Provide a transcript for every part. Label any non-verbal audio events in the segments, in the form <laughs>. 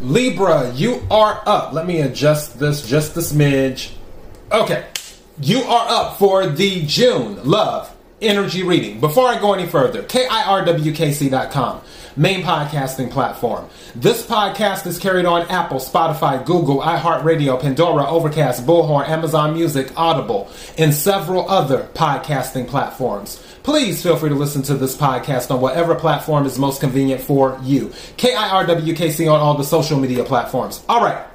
Libra, you are up. Let me adjust this just a smidge. Okay. You are up for the June Love Energy Reading. Before I go any further, KIRWKC.com, main podcasting platform. This podcast is carried on Apple, Spotify, Google, iHeartRadio, Pandora, Overcast, Bullhorn, Amazon Music, Audible, and several other podcasting platforms. Please feel free to listen to this podcast on whatever platform is most convenient for you. KIRWKC on all the social media platforms. All right.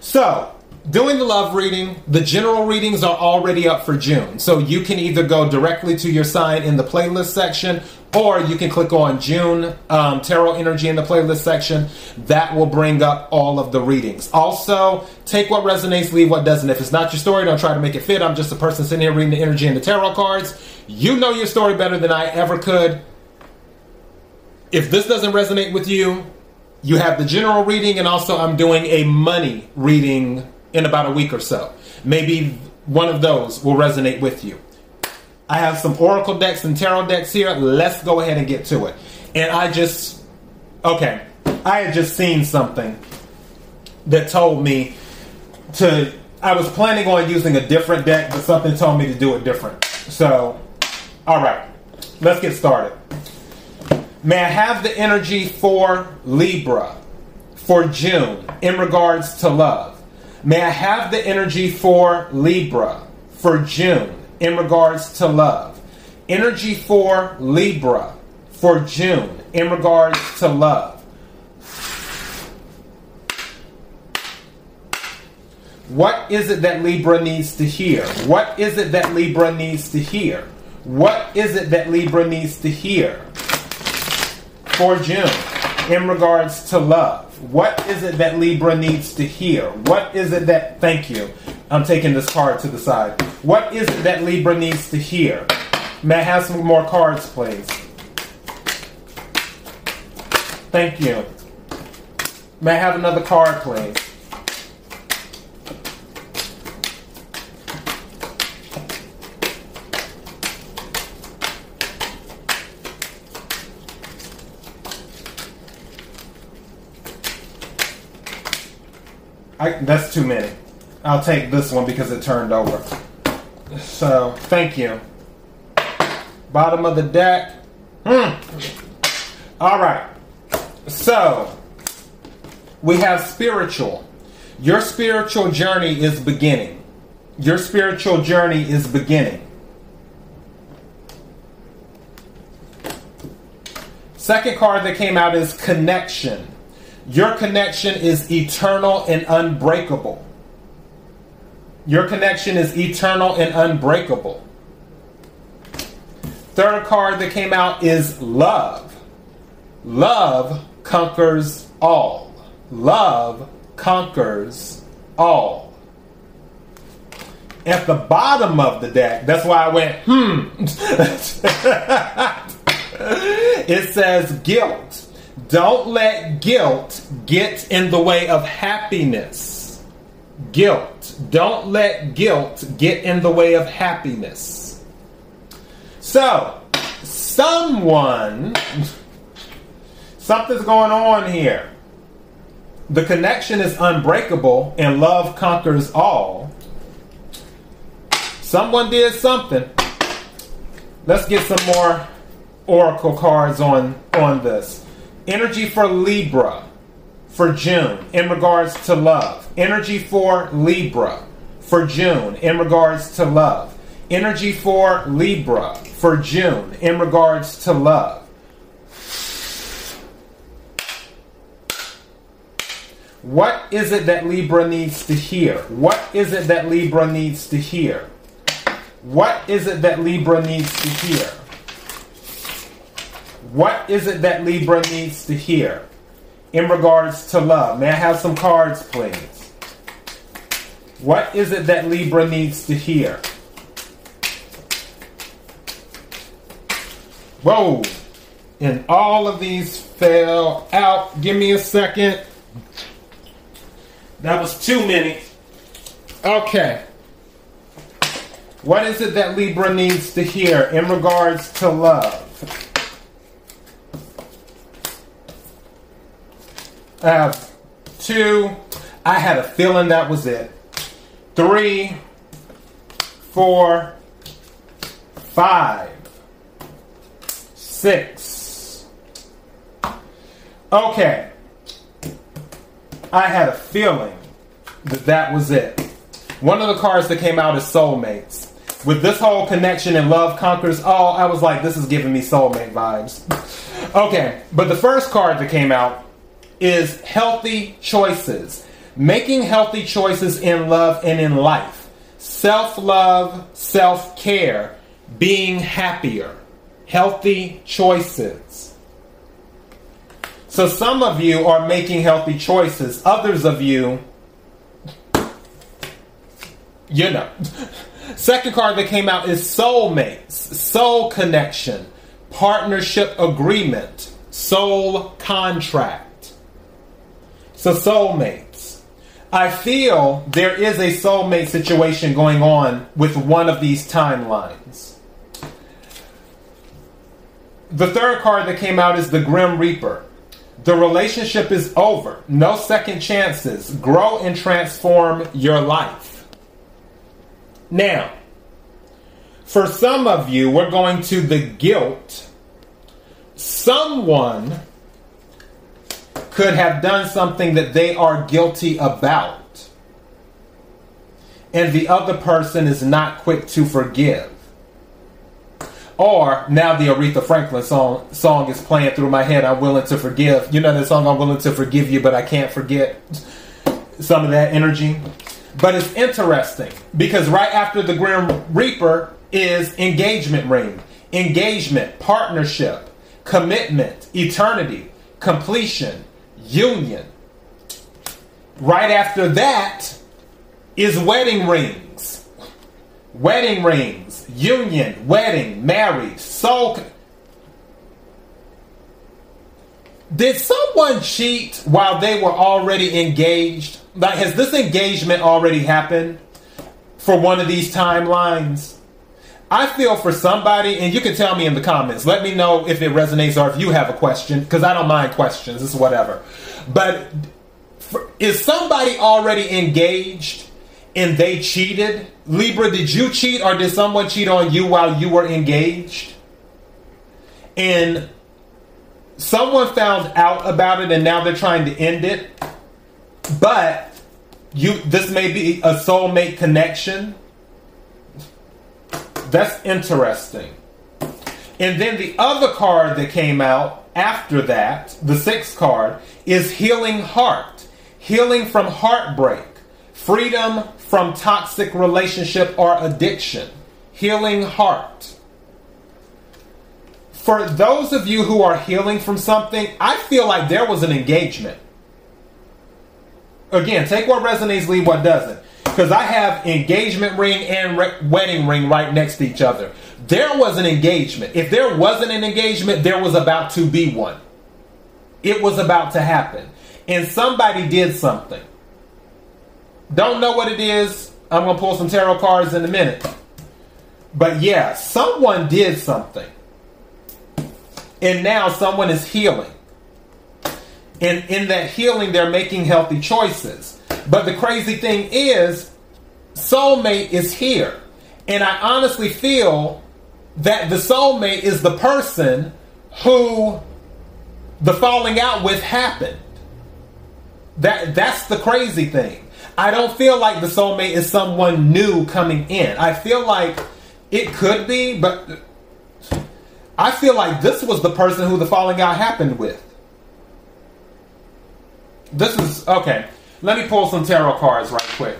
So, doing the love reading, the general readings are already up for June. So you can either go directly to your sign in the playlist section or you can click on June um, Tarot Energy in the playlist section. That will bring up all of the readings. Also, take what resonates, leave what doesn't. If it's not your story, don't try to make it fit. I'm just a person sitting here reading the energy and the tarot cards. You know your story better than I ever could. If this doesn't resonate with you, you have the general reading, and also I'm doing a money reading in about a week or so. Maybe one of those will resonate with you. I have some Oracle decks and Tarot decks here. Let's go ahead and get to it. And I just, okay, I had just seen something that told me to, I was planning on using a different deck, but something told me to do it different. So, all right, let's get started. May I have the energy for Libra for June in regards to love? May I have the energy for Libra for June in regards to love? Energy for Libra for June in regards to love. What is it that Libra needs to hear? What is it that Libra needs to hear? What is it that Libra needs to hear for June in regards to love? What is it that Libra needs to hear? What is it that, thank you, I'm taking this card to the side. What is it that Libra needs to hear? May I have some more cards, please? Thank you. May I have another card, please? I, that's too many. I'll take this one because it turned over. So, thank you. Bottom of the deck. Hmm. All right. So, we have spiritual. Your spiritual journey is beginning. Your spiritual journey is beginning. Second card that came out is connection. Your connection is eternal and unbreakable. Your connection is eternal and unbreakable. Third card that came out is love. Love conquers all. Love conquers all. At the bottom of the deck, that's why I went, hmm. <laughs> it says guilt. Don't let guilt get in the way of happiness. Guilt. Don't let guilt get in the way of happiness. So, someone, <laughs> something's going on here. The connection is unbreakable and love conquers all. Someone did something. Let's get some more oracle cards on on this. Energy for Libra for June in regards to love. Energy for Libra for June in regards to love. Energy for Libra for June in regards to love. What is it that Libra needs to hear? What is it that Libra needs to hear? What is it that Libra needs to hear? What is it that Libra needs to hear in regards to love? May I have some cards, please? What is it that Libra needs to hear? Whoa! And all of these fell out. Give me a second. That was too many. Okay. What is it that Libra needs to hear in regards to love? Have two. I had a feeling that was it. Three, four, five, six. Okay. I had a feeling that that was it. One of the cards that came out is Soulmates. With this whole connection and love conquers all, I was like, this is giving me soulmate vibes. <laughs> okay, but the first card that came out is Healthy Choices. Making healthy choices in love and in life. Self love, self care, being happier. Healthy choices. So some of you are making healthy choices. Others of you you know. <laughs> Second card that came out is soulmates, soul connection, partnership agreement, soul contract. So, soulmates. I feel there is a soulmate situation going on with one of these timelines. The third card that came out is the Grim Reaper. The relationship is over. No second chances. Grow and transform your life. Now, for some of you, we're going to the guilt. Someone could have done something that they are guilty about, and the other person is not quick to forgive. Or now the Aretha Franklin song song is playing through my head. I'm willing to forgive. You know that song. I'm willing to forgive you, but I can't forget some of that energy. But it's interesting because right after the Grim Reaper is engagement ring, engagement, partnership, commitment, eternity, completion, union. Right after that is wedding rings. Wedding rings, union, wedding, married, soul. Did someone cheat while they were already engaged? Like, has this engagement already happened for one of these timelines? I feel for somebody, and you can tell me in the comments. Let me know if it resonates or if you have a question, because I don't mind questions. It's whatever. But for, is somebody already engaged and they cheated? Libra, did you cheat or did someone cheat on you while you were engaged? And someone found out about it and now they're trying to end it. But you this may be a soulmate connection. That's interesting. And then the other card that came out after that, the sixth card, is Healing Heart. Healing from heartbreak. Freedom from toxic relationship or addiction. Healing Heart. For those of you who are healing from something, I feel like there was an engagement again, take what resonates, leave what doesn't. Because I have engagement ring and re- wedding ring right next to each other. There was an engagement. If there wasn't an engagement, there was about to be one. It was about to happen. And somebody did something. Don't know what it is. I'm going to pull some tarot cards in a minute. But yeah, someone did something. And now someone is healing. And in that healing, they're making healthy choices. But the crazy thing is, soulmate is here. And I honestly feel that the soulmate is the person who the falling out with happened. That that's the crazy thing. I don't feel like the soulmate is someone new coming in. I feel like it could be, but I feel like this was the person who the falling out happened with. This is okay. Let me pull some tarot cards right quick.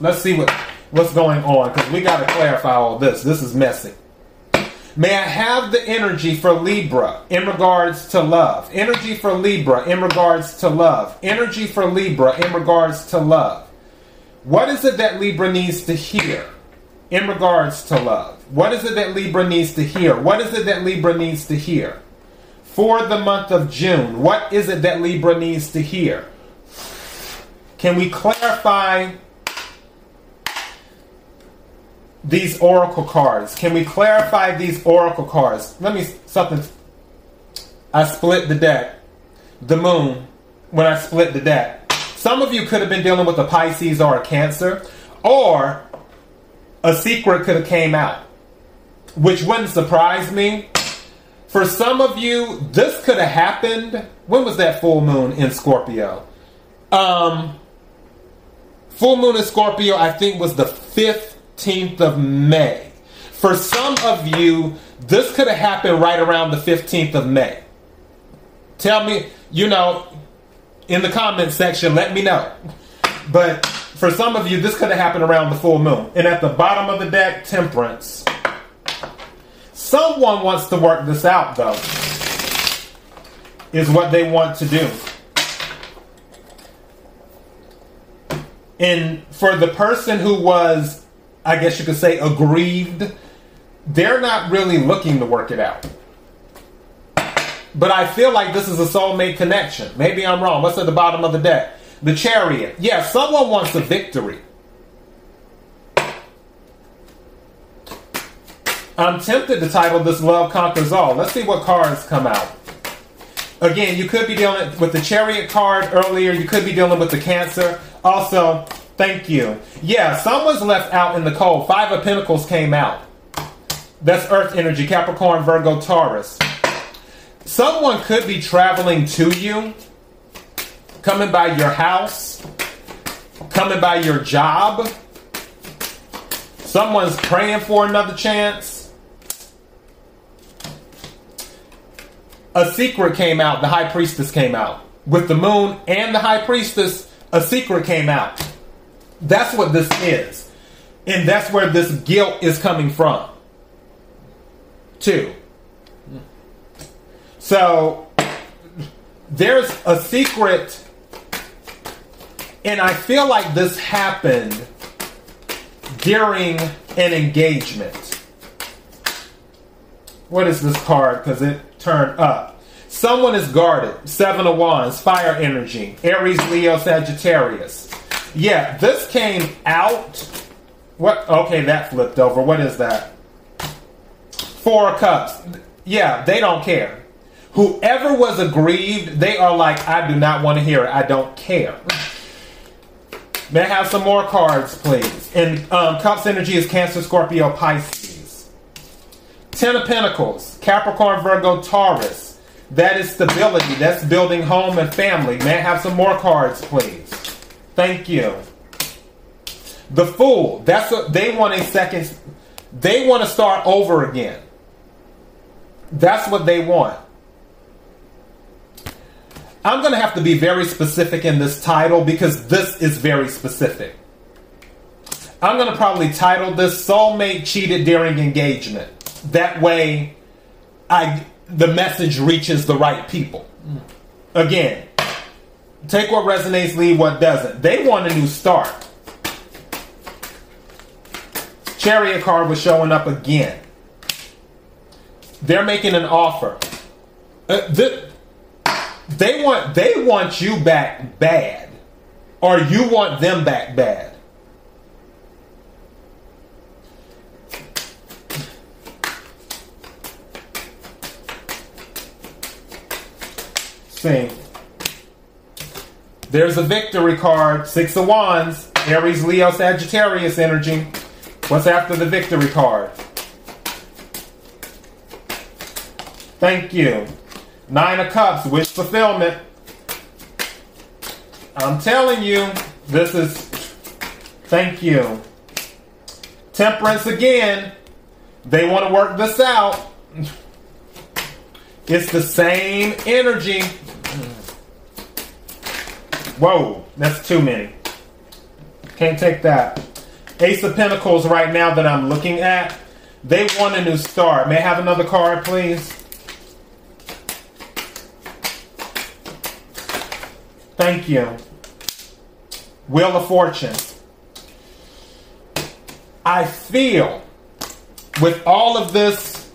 Let's see what what's going on because we got to clarify all this. This is messy. May I have the energy for Libra in regards to love? Energy for Libra in regards to love. Energy for Libra in regards to love. What is it that Libra needs to hear in regards to love? What is it that Libra needs to hear? What is it that Libra needs to hear? for the month of June. What is it that Libra needs to hear? Can we clarify these oracle cards? Can we clarify these oracle cards? Let me something. I split the deck. The moon when I split the deck. Some of you could have been dealing with a Pisces or a Cancer, or a secret could have came out, which wouldn't surprise me. For some of you, this could have happened. When was that full moon in Scorpio? Um, full moon in Scorpio, I think, was the 15th of May. For some of you, this could have happened right around the 15th of May. Tell me, you know, in the comment section, let me know. But for some of you, this could have happened around the full moon. And at the bottom of the deck, temperance. Someone wants to work this out, though, is what they want to do. And for the person who was, I guess you could say, aggrieved, they're not really looking to work it out. But I feel like this is a soulmate connection. Maybe I'm wrong. What's at the bottom of the deck? The chariot. Yeah, someone wants a victory. I'm tempted to title this Love Conquers All. Let's see what cards come out. Again, you could be dealing with the chariot card earlier. You could be dealing with the cancer. Also, thank you. Yeah, someone's left out in the cold. Five of Pentacles came out. That's Earth energy, Capricorn, Virgo, Taurus. Someone could be traveling to you, coming by your house, coming by your job. Someone's praying for another chance. A secret came out, the High Priestess came out. With the moon and the High Priestess, a secret came out. That's what this is. And that's where this guilt is coming from. Two. So there's a secret, and I feel like this happened during an engagement. What is this card? Because it turned up. Someone is guarded. Seven of Wands, fire energy. Aries, Leo, Sagittarius. Yeah, this came out. What? Okay, that flipped over. What is that? Four of Cups. Yeah, they don't care. Whoever was aggrieved, they are like, I do not want to hear it. I don't care. May I have some more cards, please? And um, Cups energy is Cancer, Scorpio, Pisces. Ten of Pentacles, Capricorn, Virgo, Taurus. That is stability. That's building home and family. May I have some more cards, please? Thank you. The Fool. That's what they want a second. They want to start over again. That's what they want. I'm going to have to be very specific in this title because this is very specific. I'm going to probably title this Soulmate Cheated During Engagement. That way, I the message reaches the right people. Again, take what resonates, leave what doesn't. They want a new start. Chariot card was showing up again. They're making an offer. Uh, th- they want they want you back bad, or you want them back bad. See, there's a victory card, Six of Wands, Aries, Leo, Sagittarius energy. What's after the victory card? Thank you. Nine of Cups, wish fulfillment. I'm telling you, this is. Thank you. Temperance again. They want to work this out. It's the same energy. Whoa, that's too many. Can't take that. Ace of Pentacles right now that I'm looking at. They want a new start. May I have another card, please? Thank you. Wheel of Fortune. I feel with all of this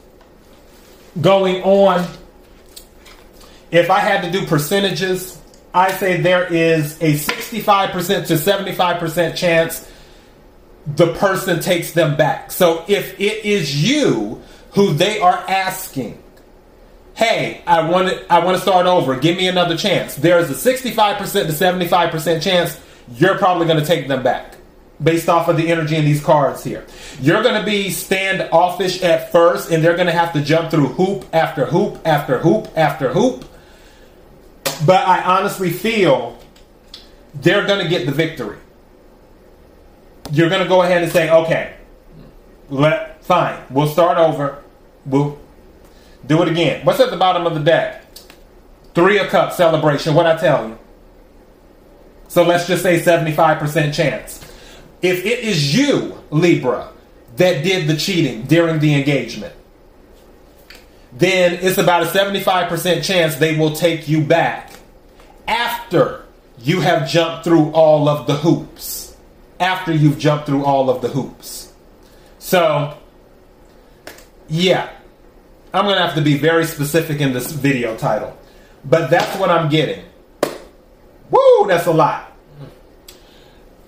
going on, if I had to do percentages, I say there is a 65% to 75% chance the person takes them back. So if it is you who they are asking hey, I want to, I want to start over. Give me another chance. There's a 65% to 75% chance you're probably going to take them back based off of the energy in these cards here. You're going to be standoffish at first, and they're going to have to jump through hoop after hoop after hoop after hoop. But I honestly feel they're going to get the victory. You're going to go ahead and say, okay, let fine, we'll start over. We'll do it again. What's at the bottom of the deck? Three of Cups celebration. What I tell you? So let's just say 75% chance. If it is you, Libra, that did the cheating during the engagement, then it's about a 75% chance they will take you back after you have jumped through all of the hoops. After you've jumped through all of the hoops. So, yeah, I'm going to have to be very specific in this video title. But that's what I'm getting. Woo, that's a lot.